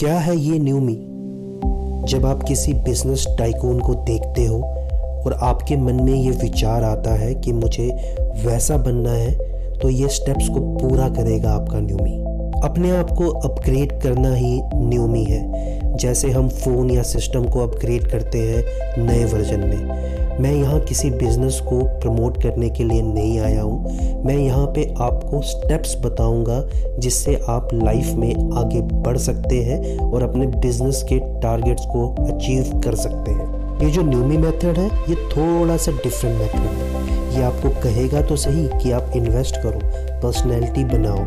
क्या है ये न्यू मी जब आप किसी बिज़नेस टाइकून को देखते हो और आपके मन में ये विचार आता है कि मुझे वैसा बनना है तो ये स्टेप्स को पूरा करेगा आपका न्यूमी अपने आप को अपग्रेड करना ही न्यूमी है। जैसे हम फ़ोन या सिस्टम को अपग्रेड करते हैं नए वर्जन में। मैं यहाँ किसी बिज़नेस को प्रमोट करने के लिए नहीं आया हूँ। मैं यहाँ पे आपको स्टेप्स बताऊँगा जिससे आप लाइफ में आगे बढ़ सकते हैं और अपने बिज़नेस के टारगेट्स को अचीव कर सकते हैं। ये जो न्यूमी मेथड है, ये थोड़ा सा डिफरेंट मेथड है। ये आपको कहेगा तो सही कि आप इन्वेस्ट करो। पर्सनैलिटी बनाओ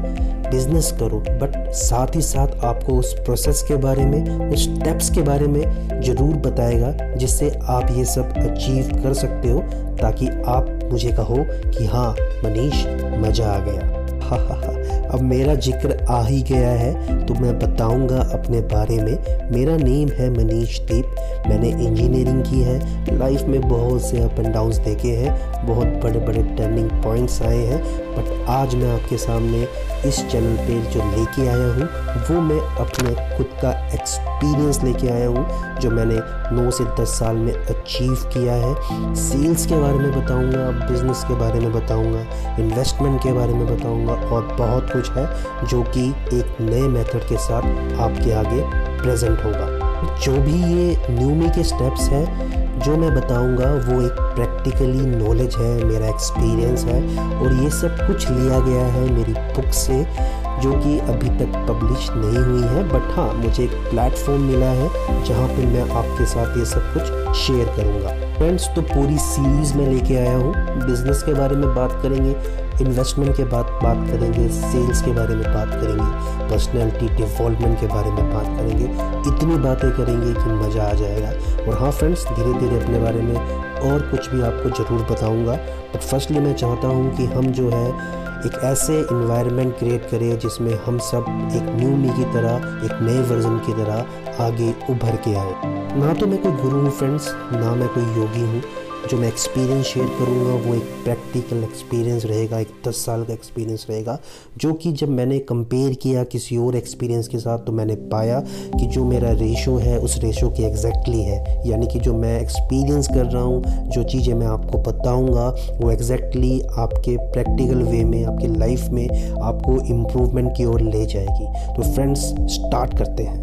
बिज़नेस करो बट साथ ही साथ आपको उस प्रोसेस के बारे में, उस स्टेप्स के बारे में ज़रूर बताएगा, जिससे आप ये सब अचीव कर सकते हो, ताकि आप मुझे कहो कि हाँ मनीष, मज़ा आ गया। हा हा हा अब मेरा ज़िक्र आ ही गया है तो मैं बताऊँगा अपने बारे में। मेरा नेम है मनीष दीप। मैंने इंजीनियरिंग की है। लाइफ में बहुत से अप एंड डाउन्स देखे हैं। बहुत बड़े बड़े टर्निंग पॉइंट्स आए हैं। बट आज मैं आपके सामने इस चैनल पे जो लेके आया हूँ, वो मैं अपने खुद का एक्सपीरियंस लेके आया हूँ, जो मैंने 9 से 10 साल में अचीव किया है। सेल्स के बारे में बताऊँगा बिज़नेस के बारे में बताऊँगा इन्वेस्टमेंट के बारे में बताऊँगा और बहुत कुछ है, जो कि एक नए मेथड के साथ आपके आगे प्रेजेंट होगा। जो भी ये न्यूमी के स्टेप्स हैं, जो मैं बताऊँगा, वो एक प्रैक्टिकली नॉलेज है, मेरा एक्सपीरियंस है, और ये सब कुछ लिया गया है मेरी बुक से, जो कि अभी तक पब्लिश नहीं हुई है बट हाँ मुझे एक प्लेटफॉर्म मिला है, जहाँ पे मैं आपके साथ ये सब कुछ शेयर करूँगा। फ्रेंड्स तो पूरी सीरीज़ में लेके आया हूँ। बिज़नेस के बारे में बात करेंगे इन्वेस्टमेंट के बाद बात करेंगे सेल्स के बारे में बात करेंगे पर्सनैलिटी डेवलपमेंट के बारे में बात करेंगे। इतनी बातें करेंगे कि मज़ा आ जाएगा। और हाँ फ्रेंड्स धीरे धीरे अपने बारे में और कुछ भी आपको ज़रूर बताऊँगा। बट फर्स्टली मैं चाहता हूँ कि हम जो है एक ऐसे इन्वायरमेंट क्रिएट करें जिसमें हम सब एक न्यू मी की तरह, एक नए वर्जन की तरह आगे उभर के आए। ना तो मैं कोई गुरु हूँ फ्रेंड्स ना मैं कोई योगी हूँ। जो मैं एक्सपीरियंस शेयर करूँगा, वो एक प्रैक्टिकल एक्सपीरियंस रहेगा, एक दस साल का एक्सपीरियंस रहेगा, जो कि जब मैंने कंपेयर किया किसी और एक्सपीरियंस के साथ तो मैंने पाया कि जो मेरा रेशो है, उस रेशो की एग्जैक्टली है। यानी कि जो मैं एक्सपीरियंस कर रहा हूँ, जो चीज़ें मैं आपको बताऊँगा, वो एग्जैक्टली आपके प्रैक्टिकल वे में, आपकी लाइफ में, आपको इम्प्रूवमेंट की ओर ले जाएगी। तो फ्रेंड्स स्टार्ट करते हैं।